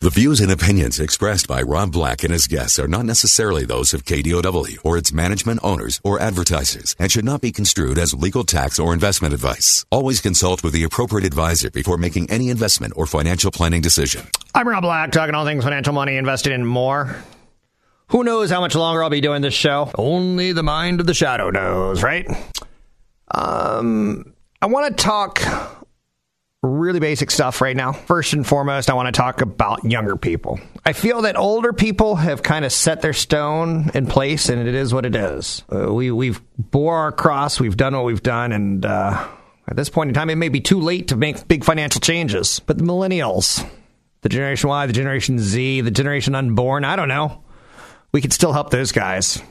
The views and opinions expressed by Rob Black and his guests are not necessarily those of KDOW or its management owners or advertisers and should not be construed as legal tax or investment advice. Always consult with the appropriate advisor before making any investment or financial planning decision. I'm Rob Black, talking all things financial money, invested in more. Who knows how much longer I'll be doing this show? Only the mind of the shadow knows, right? Um, I want to talk really basic stuff right now. First and foremost, I want to talk about younger people. I feel that older people have kind of set their stone in place, and it is what it is. Uh, we we've bore our cross, we've done what we've done, and uh, at this point in time, it may be too late to make big financial changes. But the millennials, the Generation Y, the Generation Z, the Generation Unborn, I don't know. We could still help those guys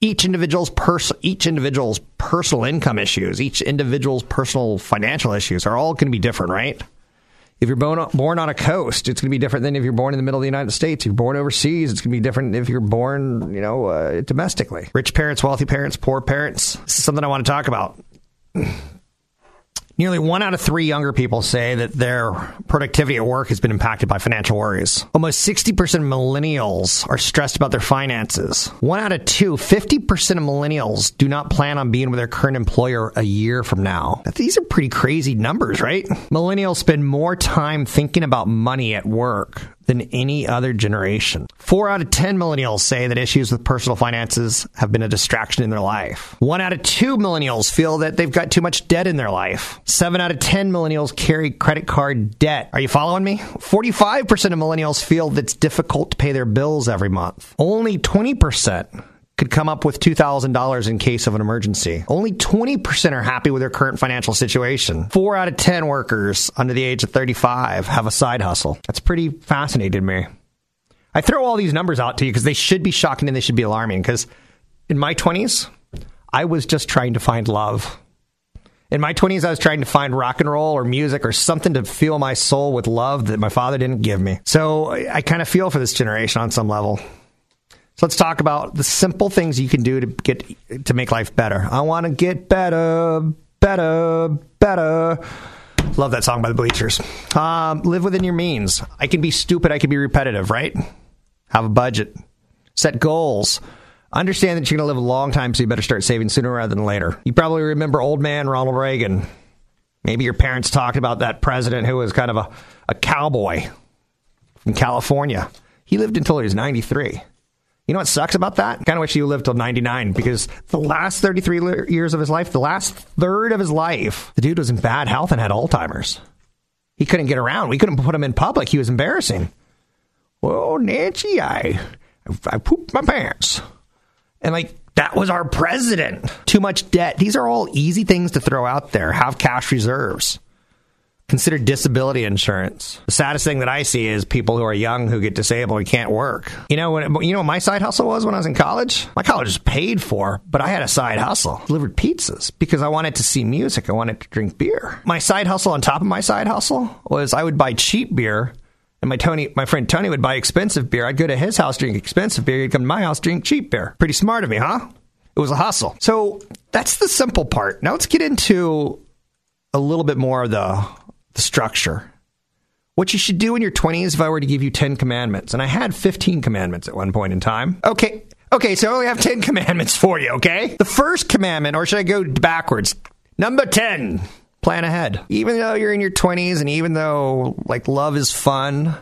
each individual's pers- each individual's personal income issues, each individual's personal financial issues are all going to be different, right? If you're born, born on a coast, it's going to be different than if you're born in the middle of the United States. If you're born overseas, it's going to be different if you're born, you know, uh, domestically. Rich parents, wealthy parents, poor parents. This is something I want to talk about. Nearly one out of three younger people say that their productivity at work has been impacted by financial worries. Almost 60% of millennials are stressed about their finances. One out of two, 50% of millennials do not plan on being with their current employer a year from now. These are pretty crazy numbers, right? Millennials spend more time thinking about money at work than any other generation. Four out of 10 millennials say that issues with personal finances have been a distraction in their life. One out of two millennials feel that they've got too much debt in their life. Seven out of 10 millennials carry credit card debt. Are you following me? 45% of millennials feel that it's difficult to pay their bills every month. Only 20% could come up with $2,000 in case of an emergency. Only 20% are happy with their current financial situation. Four out of 10 workers under the age of 35 have a side hustle. That's pretty fascinating to me. I throw all these numbers out to you because they should be shocking and they should be alarming because in my 20s, I was just trying to find love. In my 20s, I was trying to find rock and roll or music or something to fill my soul with love that my father didn't give me. So I, kind of feel for this generation on some level. So let's talk about the simple things you can do to get to make life better. I want to get better, better, better. Love that song by the Bleachers. Um, live within your means. I can be stupid. I can be repetitive, right? Have a budget. Set goals. Understand that you're going to live a long time, so you better start saving sooner rather than later. You probably remember old man Ronald Reagan. Maybe your parents talked about that president who was kind of a, a cowboy from California. He lived until he was 93. You know what sucks about that? Kind of wish he lived till 99 because the last 33 years of his life, the last third of his life, the dude was in bad health and had Alzheimer's. He couldn't get around. We couldn't put him in public. He was embarrassing. Well, Nancy, I, I pooped my pants. And like, that was our president. Too much debt. These are all easy things to throw out there. Have cash reserves. Consider disability insurance. The saddest thing that I see is people who are young who get disabled and can't work. You know, when, you know what my side hustle was when I was in college? My college was paid for, but I had a side hustle. Delivered pizzas because I wanted to see music. I wanted to drink beer. My side hustle on top of my side hustle was I would buy cheap beer and my Tony, my friend Tony would buy expensive beer. I'd go to his house, drink expensive beer. He'd come to my house, drink cheap beer. Pretty smart of me, huh? It was a hustle. So that's the simple part. Now let's get into a little bit more of the the structure. What you should do in your 20s if I were to give you 10 commandments. And I had 15 commandments at one point in time. Okay. Okay, so I only have 10 commandments for you, okay? The first commandment, or should I go backwards? Number 10, plan ahead. Even though you're in your 20s and even though like love is fun,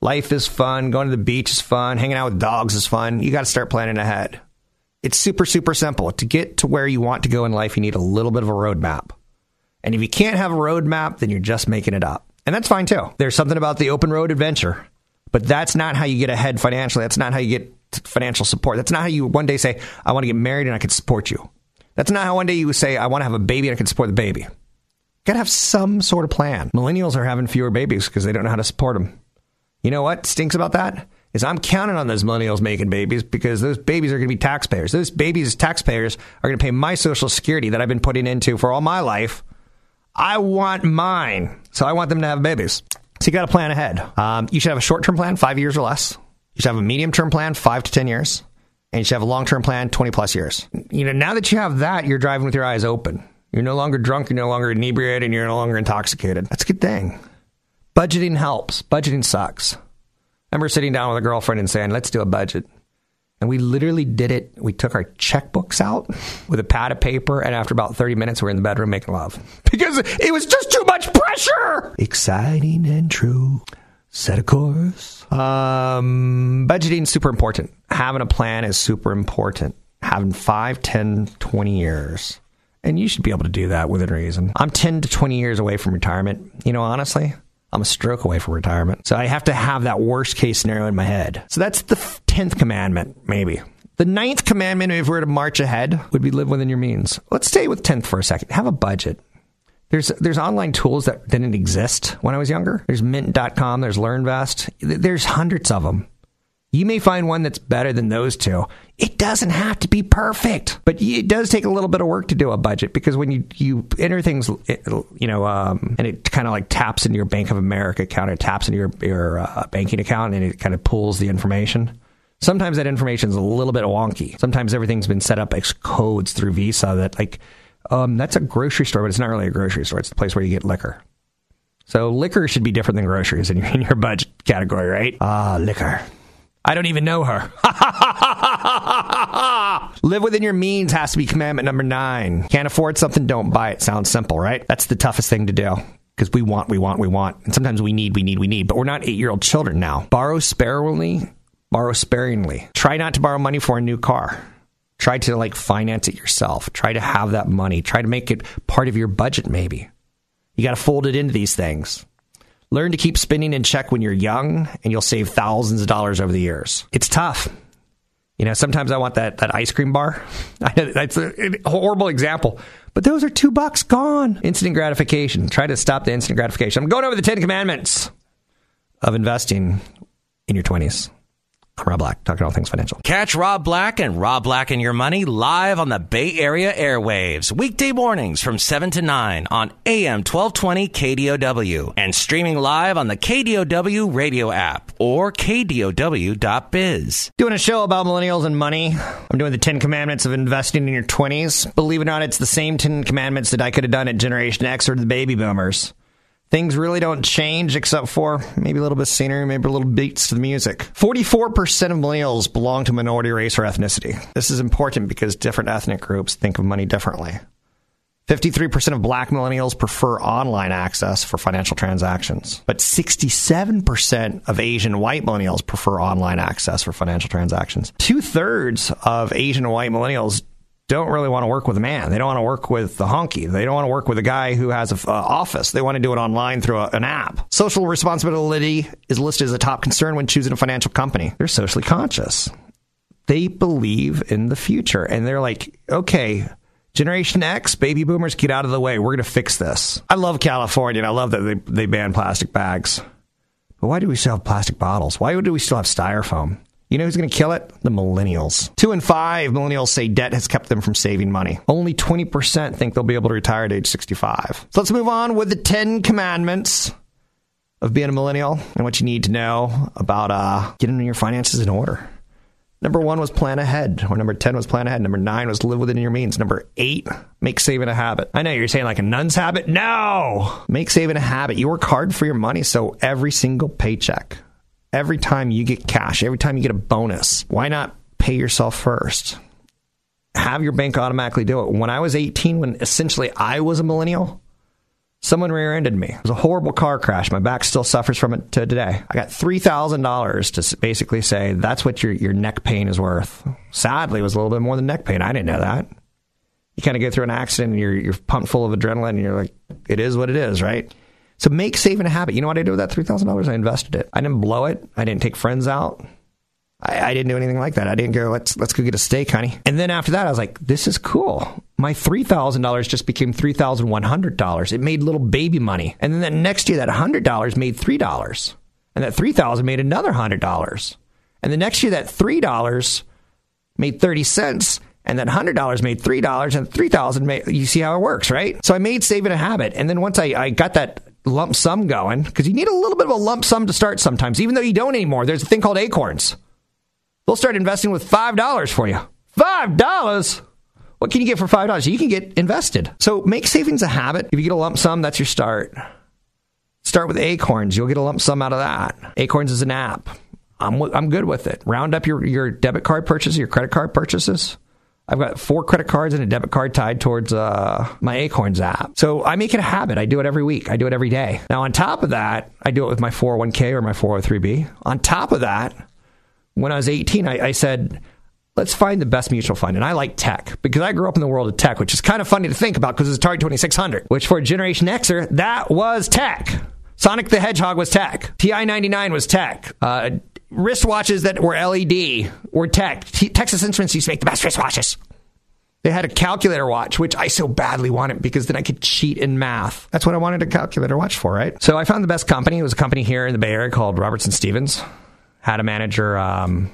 life is fun, going to the beach is fun, hanging out with dogs is fun, you got to start planning ahead. It's super, super simple. To get to where you want to go in life, you need a little bit of a roadmap. And if you can't have a roadmap, then you're just making it up. And that's fine too. There's something about the open road adventure, but that's not how you get ahead financially. That's not how you get financial support. That's not how you one day say, I want to get married and I can support you. That's not how one day you say, I want to have a baby and I can support the baby. Gotta have some sort of plan. Millennials are having fewer babies because they don't know how to support them. You know what stinks about that? Is I'm counting on those millennials making babies because those babies are going to be taxpayers. Those babies, taxpayers, are going to pay my social security that I've been putting into for all my life. I want mine. So I want them to have babies. So you got to plan ahead. Um, you should have a short term plan, five years or less. You should have a medium term plan, five to 10 years. And you should have a long term plan, 20 plus years. You know, now that you have that, you're driving with your eyes open. You're no longer drunk, you're no longer inebriated, and you're no longer intoxicated. That's a good thing. Budgeting helps. Budgeting sucks. I remember sitting down with a girlfriend and saying, let's do a budget. And we literally did it. We took our checkbooks out with a pad of paper, and after about 30 minutes, we we're in the bedroom making love. Because it was just too much pressure! Exciting and true. Set a course. Um, budgeting is super important. Having a plan is super important. Having 5, 10, 20 years. And you should be able to do that within reason. I'm 10 to 20 years away from retirement. You know, honestly, I'm a stroke away from retirement. So I have to have that worst case scenario in my head. So that's the 10th commandment, maybe. The ninth commandment, if we were to march ahead, would be live within your means. Let's stay with 10th for a second. Have a budget. There's there's online tools that didn't exist when I was younger. There's mint.com, there's LearnVest. There's hundreds of them. You may find one that's better than those two. It doesn't have to be perfect, but it does take a little bit of work to do a budget because when you, you enter things, you know, um, and it kind of like taps into your Bank of America account, it taps into your, your uh, banking account and it kind of pulls the information. Sometimes that information is a little bit wonky. Sometimes everything's been set up as codes through Visa that like, um, that's a grocery store, but it's not really a grocery store. It's the place where you get liquor. So liquor should be different than groceries in your, in your budget category, right? Ah, liquor. I don't even know her. Live within your means has to be commandment number nine. Can't afford something, don't buy it. Sounds simple, right? That's the toughest thing to do because we want, we want, we want. And sometimes we need, we need, we need. But we're not eight year old children now. Borrow sparingly, borrow sparingly. Try not to borrow money for a new car. Try to like finance it yourself. Try to have that money. Try to make it part of your budget, maybe. You got to fold it into these things. Learn to keep spending in check when you're young, and you'll save thousands of dollars over the years. It's tough. You know, sometimes I want that, that ice cream bar. That's a, a horrible example. But those are two bucks gone. Instant gratification. Try to stop the instant gratification. I'm going over the Ten Commandments of investing in your 20s. Rob Black, talking all things financial. Catch Rob Black and Rob Black and Your Money live on the Bay Area airwaves, weekday mornings from 7 to 9 on AM 1220 KDOW and streaming live on the KDOW radio app or KDOW.biz. Doing a show about millennials and money. I'm doing the 10 commandments of investing in your 20s. Believe it or not, it's the same 10 commandments that I could have done at Generation X or the baby boomers things really don't change except for maybe a little bit of scenery, maybe a little beats to the music. 44% of millennials belong to minority race or ethnicity. This is important because different ethnic groups think of money differently. 53% of black millennials prefer online access for financial transactions, but 67% of Asian white millennials prefer online access for financial transactions. Two thirds of Asian white millennials don't really want to work with a man. They don't want to work with the honky. They don't want to work with a guy who has an uh, office. They want to do it online through a, an app. Social responsibility is listed as a top concern when choosing a financial company. They're socially conscious. They believe in the future and they're like, okay, Generation X, baby boomers, get out of the way. We're going to fix this. I love California and I love that they, they ban plastic bags. But why do we still have plastic bottles? Why do we still have styrofoam? You know who's going to kill it? The millennials. Two in five millennials say debt has kept them from saving money. Only 20% think they'll be able to retire at age 65. So let's move on with the 10 commandments of being a millennial and what you need to know about uh, getting your finances in order. Number one was plan ahead, or number 10 was plan ahead. Number nine was live within your means. Number eight, make saving a habit. I know you're saying like a nun's habit. No! Make saving a habit. You work hard for your money, so every single paycheck every time you get cash, every time you get a bonus, why not pay yourself first? Have your bank automatically do it. When I was 18, when essentially I was a millennial, someone rear ended me. It was a horrible car crash. My back still suffers from it to today. I got $3,000 to basically say that's what your, your neck pain is worth. Sadly, it was a little bit more than neck pain. I didn't know that. You kind of go through an accident and you're, you're pumped full of adrenaline and you're like, it is what it is, right? So make saving a habit. You know what I did with that $3,000? I invested it. I didn't blow it. I didn't take friends out. I, I, didn't do anything like that. I didn't go, let's, let's go get a steak, honey. And then after that, I was like, this is cool. My $3,000 just became $3,100. It made little baby money. And then that next year, that $100 made $3. and that 3000 made another $100. And the next year, that $3 made 30 cents, and that $100 made $3, and 3000 made, you see how it works, right? So I made saving a habit. And then once I, I got that lump sum going, because you need a little bit of a lump sum to start sometimes, even though you don't anymore. There's a thing called Acorns. They'll start investing with $5 for you. $5? What can you get for $5? You can get invested. So make savings a habit. If you get a lump sum, that's your start. Start with Acorns. You'll get a lump sum out of that. Acorns is an app. I'm, I'm good with it. Round up your, your debit card purchases, your credit card purchases. I've got four credit cards and a debit card tied towards uh, my Acorns app. So I make it a habit. I do it every week. I do it every day. Now, on top of that, I do it with my 401k or my 403b. On top of that, when I was 18, I, I said, let's find the best mutual fund. And I like tech because I grew up in the world of tech, which is kind of funny to think about because it's Atari 2600, which for a Generation Xer, that was tech. Sonic the Hedgehog was tech. TI 99 was tech. Uh, wristwatches that were LED were tech. Texas Instruments used to make the best wristwatches. They had a calculator watch, which I so badly wanted because then I could cheat in math. That's what I wanted a calculator watch for, right? So I found the best company. It was a company here in the Bay Area called Robertson Stephens. Had a manager. Um,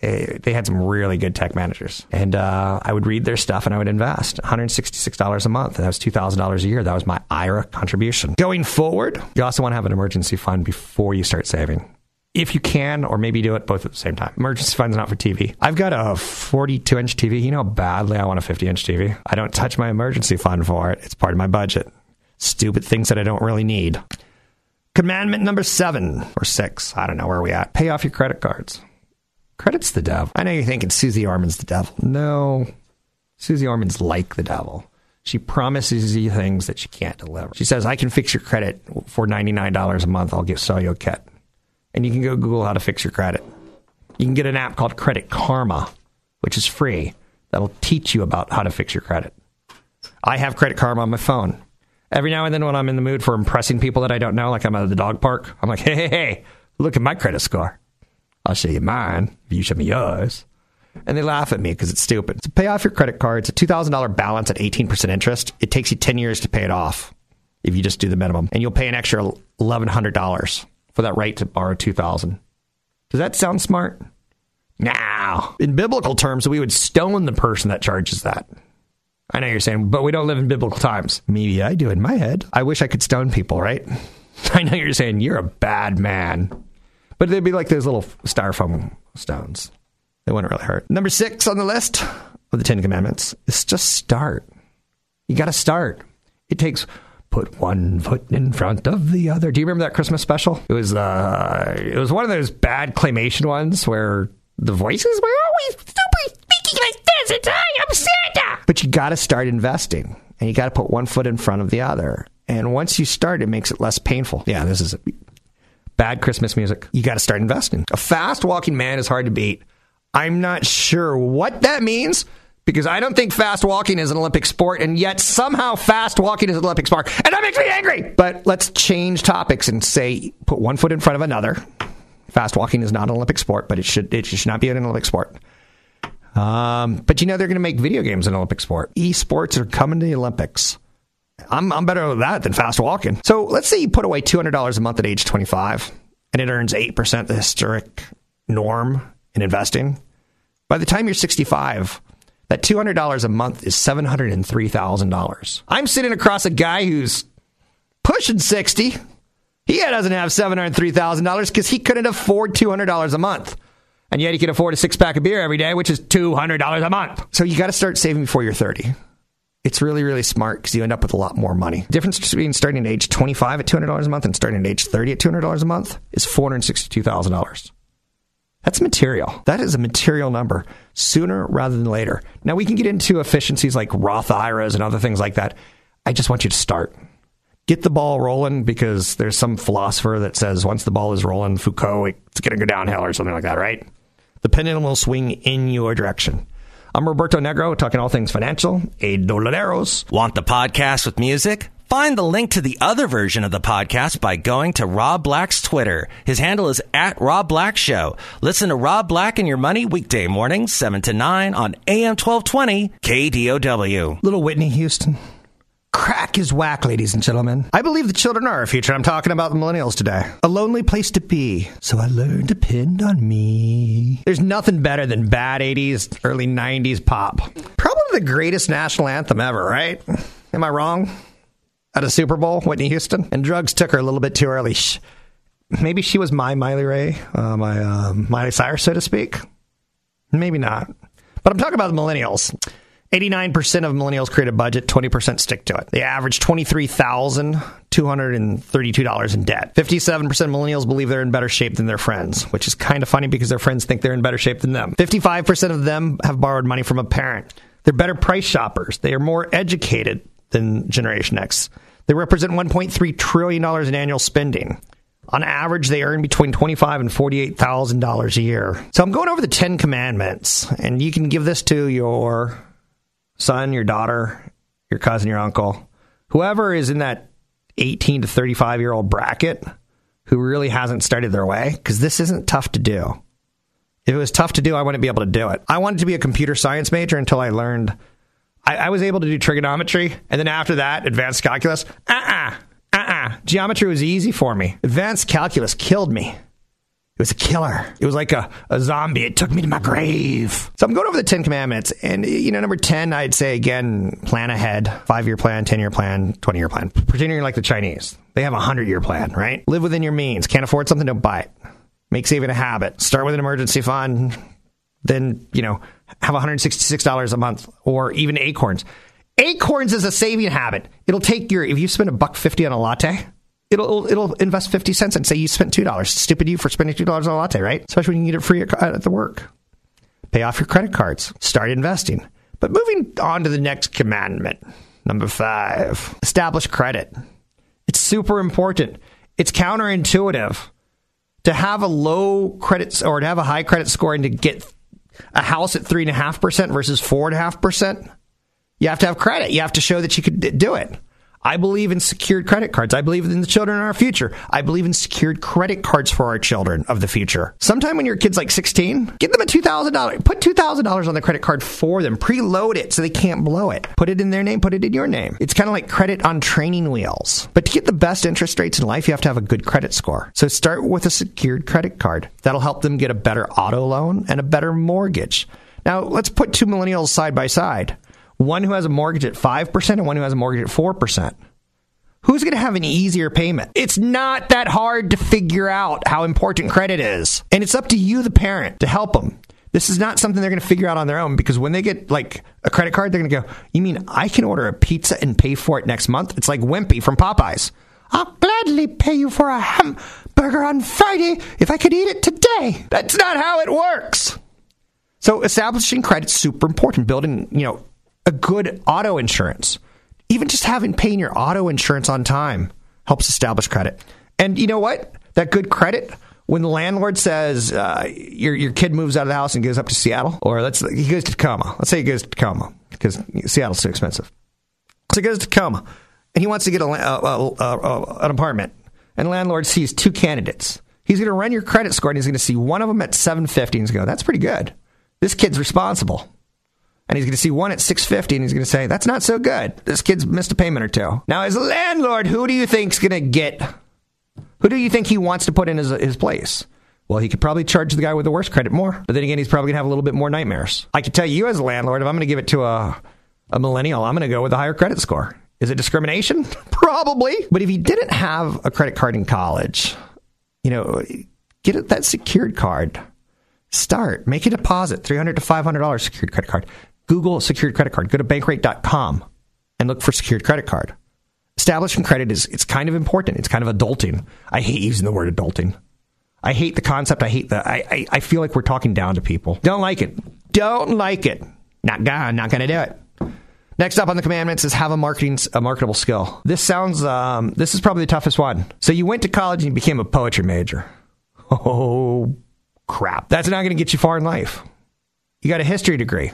eh, they had some really good tech managers, and uh, I would read their stuff and I would invest. One hundred sixty-six dollars a month. That was two thousand dollars a year. That was my IRA contribution. Going forward, you also want to have an emergency fund before you start saving if you can, or maybe do it both at the same time. Emergency fund's not for TV. I've got a 42 inch TV. You know badly I want a 50 inch TV? I don't touch my emergency fund for it. It's part of my budget. Stupid things that I don't really need. Commandment number seven or six. I don't know where we at. Pay off your credit cards. Credit's the devil. I know you're thinking Susie Orman's the devil. No. Susie Orman's like the devil. She promises you things that she can't deliver. She says, I can fix your credit for $99 a month. I'll give sell you a kit and you can go Google how to fix your credit. You can get an app called Credit Karma, which is free. That'll teach you about how to fix your credit. I have Credit Karma on my phone. Every now and then, when I'm in the mood for impressing people that I don't know, like I'm at the dog park, I'm like, hey, hey, hey, look at my credit score. I'll show you mine if you show me yours. And they laugh at me because it's stupid. To pay off your credit card, it's a $2,000 balance at 18% interest. It takes you 10 years to pay it off if you just do the minimum. And you'll pay an extra $1,100 for that right to borrow 2000 Does that sound smart? Now, in biblical terms, we would stone the person that charges that. I know you're saying, but we don't live in biblical times. Maybe I do in my head. I wish I could stone people, right? I know you're saying you're a bad man. But they'd be like those little styrofoam stones. They wouldn't really hurt. Number six on the list of the Ten Commandments is just start. You got to start. It takes put one foot in front of the other. Do you remember that Christmas special? It was uh, it was one of those bad claymation ones where the voices were always super speaking like this. It's I am Santa. But you got to start investing, and you got to put one foot in front of the other. And once you start, it makes it less painful. Yeah, this is bad Christmas music. You got to start investing. A fast walking man is hard to beat. I'm not sure what that means because I don't think fast walking is an Olympic sport, and yet somehow fast walking is an Olympic sport, and that makes me angry. But let's change topics and say put one foot in front of another. Fast walking is not an Olympic sport, but it should it should not be an Olympic sport. Um, but you know they're going to make video games an Olympic sport. Esports are coming to the Olympics. I'm I'm better with that than fast walking. So let's say you put away two hundred dollars a month at age 25, and it earns eight percent, the historic norm in investing. By the time you're 65 that $200 a month is $703,000. I'm sitting across a guy who's pushing 60. He doesn't have $703,000 because he couldn't afford $200 a month. And yet he can afford a six pack of beer every day, which is $200 a month. So you got to start saving before you're 30. It's really, really smart because you end up with a lot more money. The difference between starting at age 25 at $200 a month and starting at age 30 at $200 a month is $462,000. That's material. That is a material number sooner rather than later. Now, we can get into efficiencies like Roth IRAs and other things like that. I just want you to start. Get the ball rolling because there's some philosopher that says once the ball is rolling, Foucault, it's going to go downhill or something like that, right? The pendulum will swing in your direction. I'm Roberto Negro, talking all things financial. A dolareros. Want the podcast with music? Find the link to the other version of the podcast by going to Rob Black's Twitter. His handle is at Rob Black Show. Listen to Rob Black and Your Money weekday mornings, 7 to 9 on AM 1220 KDOW. Little Whitney Houston. Crack is whack, ladies and gentlemen. I believe the children are our future. I'm talking about the millennials today. A lonely place to be, so I learned to depend on me. There's nothing better than bad 80s, early 90s pop. Probably the greatest national anthem ever, right? Am I wrong? At a Super Bowl, Whitney Houston? And drugs took her a little bit too early. Maybe she was my Miley Ray, uh, my uh, Miley Cyrus, so to speak. Maybe not. But I'm talking about the millennials. 89% of millennials create a budget, 20% stick to it. They average $23,232 in debt. 57% of millennials believe they're in better shape than their friends, which is kind of funny because their friends think they're in better shape than them. 55% of them have borrowed money from a parent. They're better price shoppers. They are more educated than Generation X. They represent $1.3 trillion in annual spending. On average, they earn between twenty-five and forty-eight thousand dollars a year. So I'm going over the Ten Commandments, and you can give this to your son, your daughter, your cousin, your uncle, whoever is in that 18 to 35 year old bracket who really hasn't started their way, because this isn't tough to do. If it was tough to do, I wouldn't be able to do it. I wanted to be a computer science major until I learned I, I was able to do trigonometry, and then after that, advanced calculus. Uh uh-uh, uh, uh-uh. Geometry was easy for me. Advanced calculus killed me. It was a killer. It was like a, a zombie. It took me to my grave. So I'm going over the Ten Commandments. And, you know, number 10, I'd say again, plan ahead. Five year plan, 10 year plan, 20 year plan. Pretending you're like the Chinese. They have a 100 year plan, right? Live within your means. Can't afford something, don't buy it. Make saving a habit. Start with an emergency fund. Then, you know, have $166 a month or even acorns. Acorns is a saving habit. It'll take your, if you spend a buck 50 on a latte, it'll it'll invest 50 cents and say you spent $2. Stupid you for spending $2 on a latte, right? Especially when you get it free at the work. Pay off your credit cards. Start investing. But moving on to the next commandment, number five, establish credit. It's super important. It's counterintuitive to have a low credit or to have a high credit score and to get a house at three and a half percent versus four and a half percent. You have to have credit. You have to show that you could do it. I believe in secured credit cards. I believe in the children in our future. I believe in secured credit cards for our children of the future. Sometime when your kid's like 16, give them a $2,000. Put $2,000 on the credit card for them. Preload it so they can't blow it. Put it in their name, put it in your name. It's kind of like credit on training wheels. But to get the best interest rates in life, you have to have a good credit score. So start with a secured credit card. That'll help them get a better auto loan and a better mortgage. Now, let's put two millennials side by side one who has a mortgage at 5% and one who has a mortgage at 4%. Who's going to have an easier payment? It's not that hard to figure out how important credit is. And it's up to you, the parent, to help them. This is not something they're going to figure out on their own because when they get like a credit card, they're going to go, You mean I can order a pizza and pay for it next month? It's like Wimpy from Popeyes. I'll gladly pay you for a hamburger on Friday if I could eat it today. That's not how it works. So establishing credit's super important. Building, you know, a good auto insurance. Even just having paying your auto insurance on time helps establish credit. And you know what? That good credit when the landlord says uh, your your kid moves out of the house and goes up to Seattle, or let's he goes to Tacoma. Let's say he goes to Tacoma because Seattle's too expensive. So he goes to Tacoma and he wants to get a, a, a, an apartment. And the landlord sees two candidates. He's going to run your credit score and he's going to see one of them at 750 and he's going to go, that's pretty good. This kid's responsible and he's going to see one at 650 and he's going to say that's not so good this kid's missed a payment or two now as a landlord who do you think's going to get who do you think he wants to put in his, his place well, he could probably charge the guy with the worst credit more, but then again, he's probably gonna have a little bit more nightmares. I can tell you as a landlord, if I'm gonna give it to a, a millennial, I'm gonna go with a higher credit score. Is it discrimination? probably. But if he didn't have a credit card in college, you know, get that secured card. Start. Make a deposit, 300 to $500 secured credit card. Google secured credit card. Go to bankrate.com and look for secured credit card. Establishing credit is it's kind of important. It's kind of adulting. I hate using the word adulting. I hate the concept. I hate the. I, I, I feel like we're talking down to people. Don't like it. Don't like it. Not gonna. Not gonna do it. Next up on the commandments is have a marketing a marketable skill. This sounds. Um, this is probably the toughest one. So you went to college and you became a poetry major. Oh crap! That's not going to get you far in life. You got a history degree.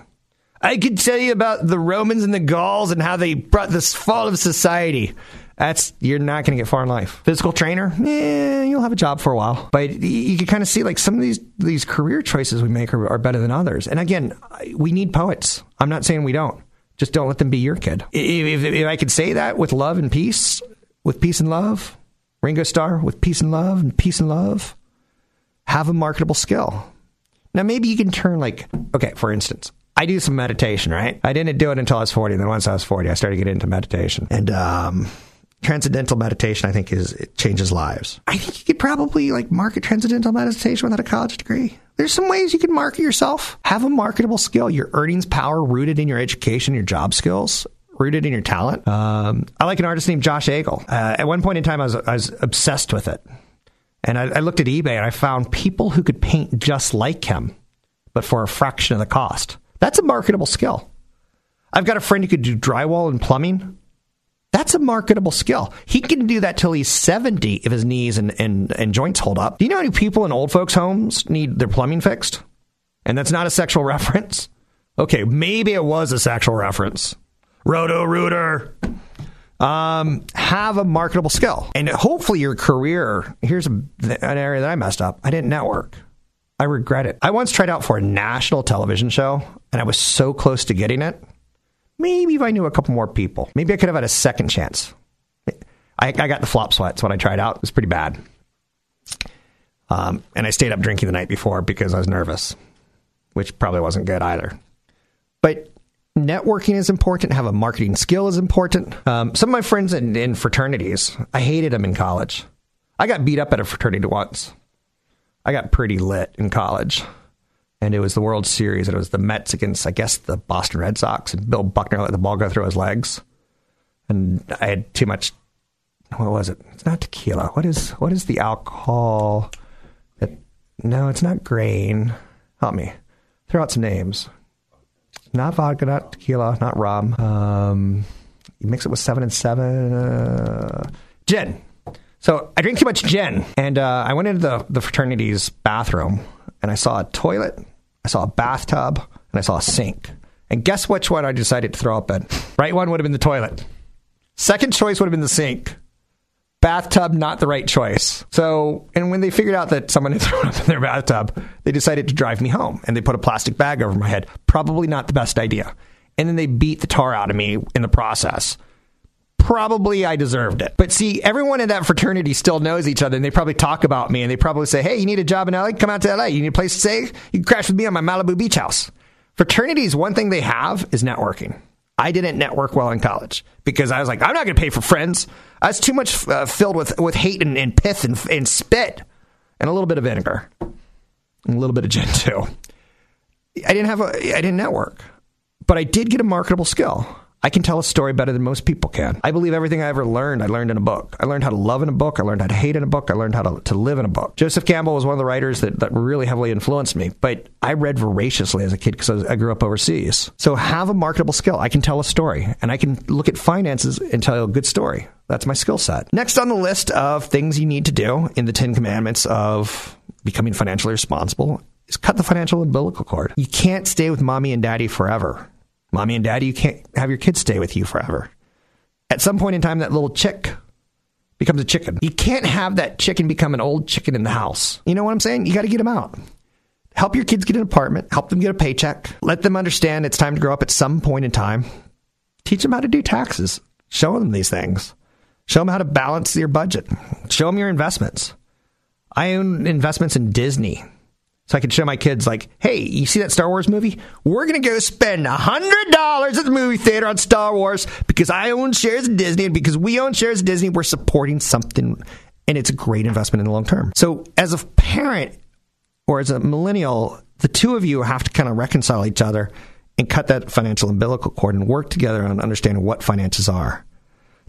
I could tell you about the Romans and the Gauls and how they brought this fall of society. That's you're not going to get far in life. Physical trainer, yeah, you'll have a job for a while, but you can kind of see like some of these these career choices we make are, are better than others. And again, we need poets. I'm not saying we don't, Just don't let them be your kid. If, if, if I could say that with love and peace, with peace and love, Ringo Starr with peace and love and peace and love, have a marketable skill. Now, maybe you can turn like, okay, for instance, I do some meditation, right? I didn't do it until I was 40. Then once I was 40, I started getting into meditation. And, um, transcendental meditation, I think, is it changes lives. I think you could probably like market transcendental meditation without a college degree. There's some ways you can market yourself. Have a marketable skill. Your earnings power rooted in your education, your job skills, rooted in your talent. Um, I like an artist named Josh Agle. Uh, at one point in time, I was, I was obsessed with it. And I, I looked at eBay and I found people who could paint just like him, but for a fraction of the cost. That's a marketable skill. I've got a friend who could do drywall and plumbing. That's a marketable skill. He can do that till he's 70 if his knees and, and, and joints hold up. Do you know how many people in old folks' homes need their plumbing fixed? And that's not a sexual reference? Okay, maybe it was a sexual reference. Roto Rooter. Um, have a marketable skill. And hopefully your career, here's a, an area that I messed up. I didn't network. I regret it. I once tried out for a national television show and I was so close to getting it. Maybe if I knew a couple more people, maybe I could have had a second chance. I, I got the flop sweats when I tried out. It was pretty bad. Um, and I stayed up drinking the night before because I was nervous, which probably wasn't good either. But networking is important. Have a marketing skill is important. Um, some of my friends in, in fraternities, I hated them in college. I got beat up at a fraternity once. I got pretty lit in college. And it was the World Series, and it was the Mets against, I guess, the Boston Red Sox. And Bill Buckner let the ball go through his legs. And I had too much. What was it? It's not tequila. What is what is the alcohol? That, no, it's not grain. Help me. Throw out some names. Not vodka, not tequila, not rum. Um, you mix it with seven and seven. Uh, gin. So I drink too much gin, and uh, I went into the, the fraternity's bathroom, and I saw a toilet, I saw a bathtub, and I saw a sink. And guess which one I decided to throw up in? Right one would have been the toilet. Second choice would have been the sink. Bathtub, not the right choice. So, and when they figured out that someone had thrown up in their bathtub, they decided to drive me home and they put a plastic bag over my head. Probably not the best idea. And then they beat the tar out of me in the process. Probably I deserved it. But see, everyone in that fraternity still knows each other and they probably talk about me and they probably say, hey, you need a job in LA? Come out to LA. You need a place to stay? You can crash with me on my Malibu beach house. Fraternities, one thing they have is networking. I didn't network well in college because I was like, I'm not going to pay for friends. I was too much uh, filled with, with hate and, and pith and, and spit and a little bit of vinegar and a little bit of gin too. I didn't have a, I didn't network, but I did get a marketable skill. I can tell a story better than most people can. I believe everything I ever learned, I learned in a book. I learned how to love in a book. I learned how to hate in a book. I learned how to, to live in a book. Joseph Campbell was one of the writers that, that really heavily influenced me, but I read voraciously as a kid because I, I grew up overseas. So have a marketable skill. I can tell a story and I can look at finances and tell a good story. That's my skill set. Next on the list of things you need to do in the 10 commandments of becoming financially responsible is cut the financial umbilical cord. You can't stay with mommy and daddy forever. Mommy and daddy, you can't have your kids stay with you forever. At some point in time, that little chick becomes a chicken. You can't have that chicken become an old chicken in the house. You know what I'm saying? You got to get them out. Help your kids get an apartment, help them get a paycheck, let them understand it's time to grow up at some point in time. Teach them how to do taxes, show them these things, show them how to balance your budget, show them your investments. I own investments in Disney. So I can show my kids, like, hey, you see that Star Wars movie? We're going to go spend $100 at the movie theater on Star Wars because I own shares of Disney. And because we own shares of Disney, we're supporting something. And it's a great investment in the long term. So as a parent or as a millennial, the two of you have to kind of reconcile each other and cut that financial umbilical cord and work together on understanding what finances are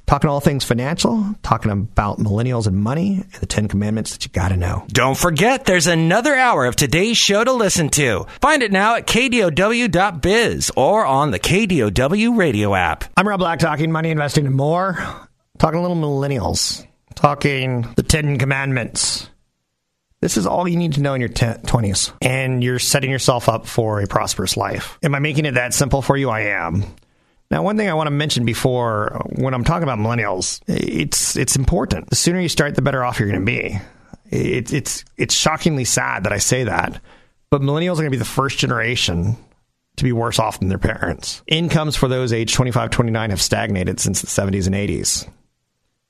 talking all things financial, talking about millennials and money, and the 10 commandments that you got to know. Don't forget, there's another hour of today's show to listen to. Find it now at kdow.biz or on the KDOW radio app. I'm Rob Black, talking money, investing, and more. Talking a little millennials, talking the 10 commandments. This is all you need to know in your 20s, and you're setting yourself up for a prosperous life. Am I making it that simple for you? I am. Now, one thing I want to mention before when I'm talking about millennials, it's it's important. The sooner you start, the better off you're going to be. It's it's it's shockingly sad that I say that, but millennials are going to be the first generation to be worse off than their parents. Incomes for those age 25, 29 have stagnated since the 70s and 80s.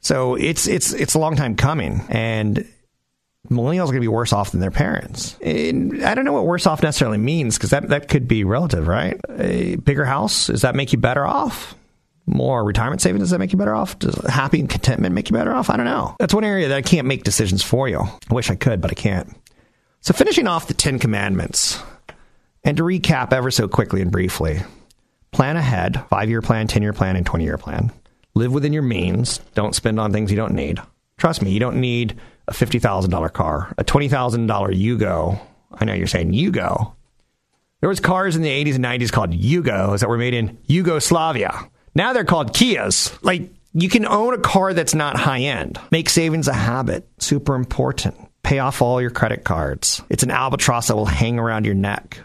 So it's it's it's a long time coming, and millennials are going to be worse off than their parents. And I don't know what worse off necessarily means because that that could be relative, right? A bigger house does that make you better off? More retirement savings does that make you better off? Does happy and contentment make you better off? I don't know. That's one area that I can't make decisions for you. I wish I could, but I can't. So finishing off the Ten Commandments, and to recap ever so quickly and briefly, plan ahead, five year plan, ten year plan, and twenty year plan live within your means. Don't spend on things you don't need. Trust me, you don't need a $50,000 car, a $20,000 Yugo. I know you're saying Yugo. There was cars in the 80s and 90s called Yugos that were made in Yugoslavia. Now they're called Kias. Like you can own a car that's not high end. Make savings a habit. Super important. Pay off all your credit cards. It's an albatross that will hang around your neck.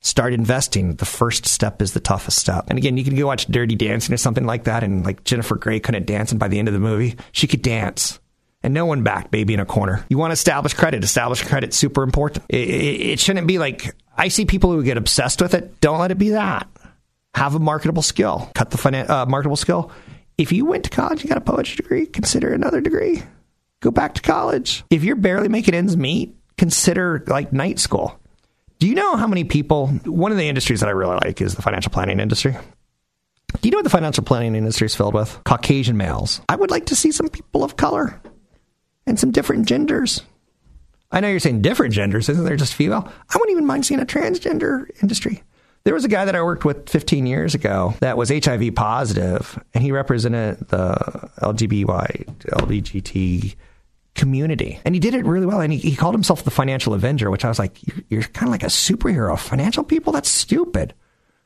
Start investing. The first step is the toughest step. And again, you can go watch Dirty Dancing or something like that. And like Jennifer Grey couldn't dance. And by the end of the movie, she could dance. And no one backed baby in a corner. You want to establish credit. Establish credit super important. It, it, it shouldn't be like, I see people who get obsessed with it. Don't let it be that. Have a marketable skill. Cut the finan- uh, marketable skill. If you went to college, you got a poetry degree, consider another degree. Go back to college. If you're barely making ends meet, consider like night school. Do you know how many people? One of the industries that I really like is the financial planning industry. Do you know what the financial planning industry is filled with? Caucasian males. I would like to see some people of color and some different genders. I know you're saying different genders, isn't there just female? I wouldn't even mind seeing a transgender industry. There was a guy that I worked with 15 years ago that was HIV positive, and he represented the LGBTY, LGBT community. And he did it really well. And he, he called himself the financial avenger, which I was like, you're, you're kind of like a superhero. Financial people? That's stupid.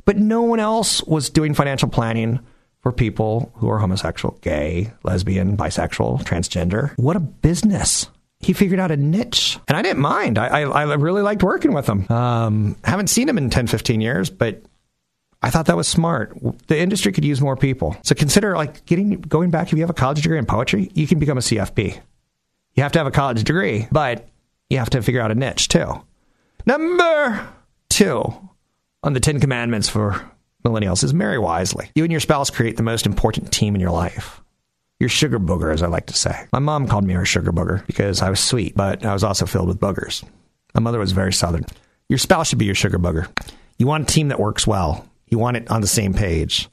But no one else was doing financial planning for people who are homosexual, gay, lesbian, bisexual, transgender. What a business. He figured out a niche. And I didn't mind. I, I, I really liked working with him. Um, haven't seen him in 10, 15 years, but I thought that was smart. The industry could use more people. So consider like getting going back. If you have a college degree in poetry, you can become a CFP. You have to have a college degree, but you have to figure out a niche too. Number two on the Ten Commandments for millennials is marry wisely. You and your spouse create the most important team in your life. Your sugar booger, as I like to say. My mom called me her sugar booger because I was sweet, but I was also filled with boogers. My mother was very southern. Your spouse should be your sugar booger. You want a team that works well. You want it on the same page.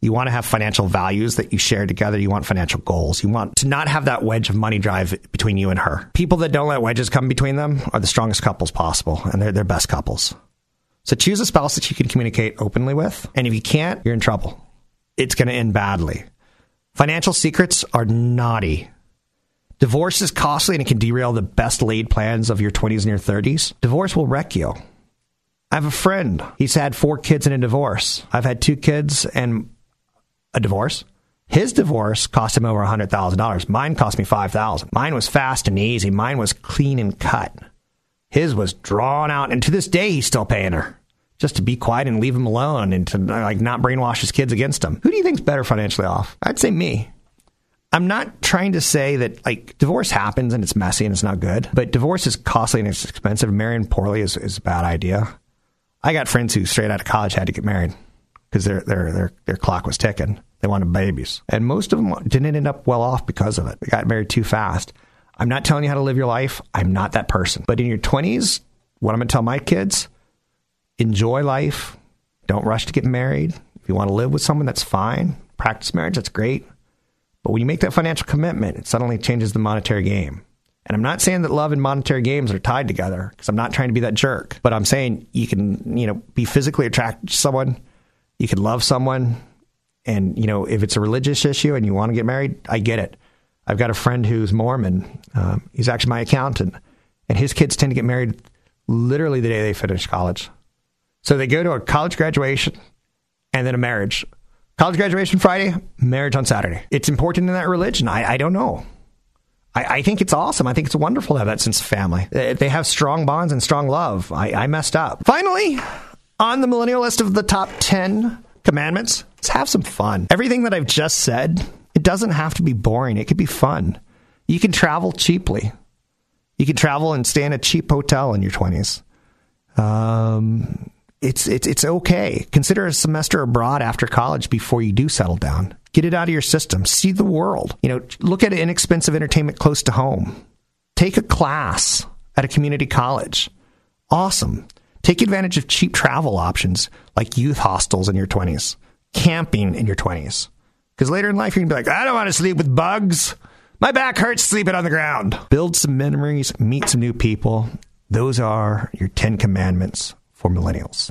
You want to have financial values that you share together. You want financial goals. You want to not have that wedge of money drive between you and her. People that don't let wedges come between them are the strongest couples possible, and they're their best couples. So choose a spouse that you can communicate openly with. And if you can't, you're in trouble. It's going to end badly. Financial secrets are naughty. Divorce is costly and it can derail the best laid plans of your 20s and your 30s. Divorce will wreck you. I have a friend. He's had four kids in a divorce. I've had two kids and a divorce. His divorce cost him over $100,000. Mine cost me 5000 Mine was fast and easy. Mine was clean and cut. His was drawn out, and to this day, he's still paying her just to be quiet and leave him alone and to like not brainwash his kids against him. Who do you think's better financially off? I'd say me. I'm not trying to say that like divorce happens and it's messy and it's not good, but divorce is costly and it's expensive. Marrying poorly is, is a bad idea. I got friends who straight out of college had to get married because their their their their clock was ticking. They wanted babies, and most of them didn't end up well off because of it. They got married too fast. I'm not telling you how to live your life. I'm not that person. But in your 20s, what I'm going to tell my kids enjoy life. Don't rush to get married. If you want to live with someone, that's fine. Practice marriage, that's great. But when you make that financial commitment, it suddenly changes the monetary game. And I'm not saying that love and monetary games are tied together because I'm not trying to be that jerk. But I'm saying you can, you know, be physically attracted to someone, you can love someone, and you know, if it's a religious issue and you want to get married, I get it. I've got a friend who's Mormon. Um, he's actually my accountant, and his kids tend to get married literally the day they finish college. So they go to a college graduation and then a marriage. College graduation Friday, marriage on Saturday. It's important in that religion. I, I don't know. I, I, think it's awesome. I think it's wonderful to have that sense of family. They have strong bonds and strong love. I, I messed up. Finally, on the millennial list of the top 10 commandments, let's have some fun. Everything that I've just said, it doesn't have to be boring. It could be fun. You can travel cheaply. You can travel and stay in a cheap hotel in your 20s. Um, it's it's it's okay. Consider a semester abroad after college before you do settle down. Get it out of your system. See the world. You know, look at inexpensive entertainment close to home. Take a class at a community college. Awesome. Take advantage of cheap travel options like youth hostels in your 20s, camping in your 20s. Because later in life, you're going to be like, I don't want to sleep with bugs. My back hurts sleeping on the ground. Build some memories, meet some new people. Those are your 10 commandments for millennials.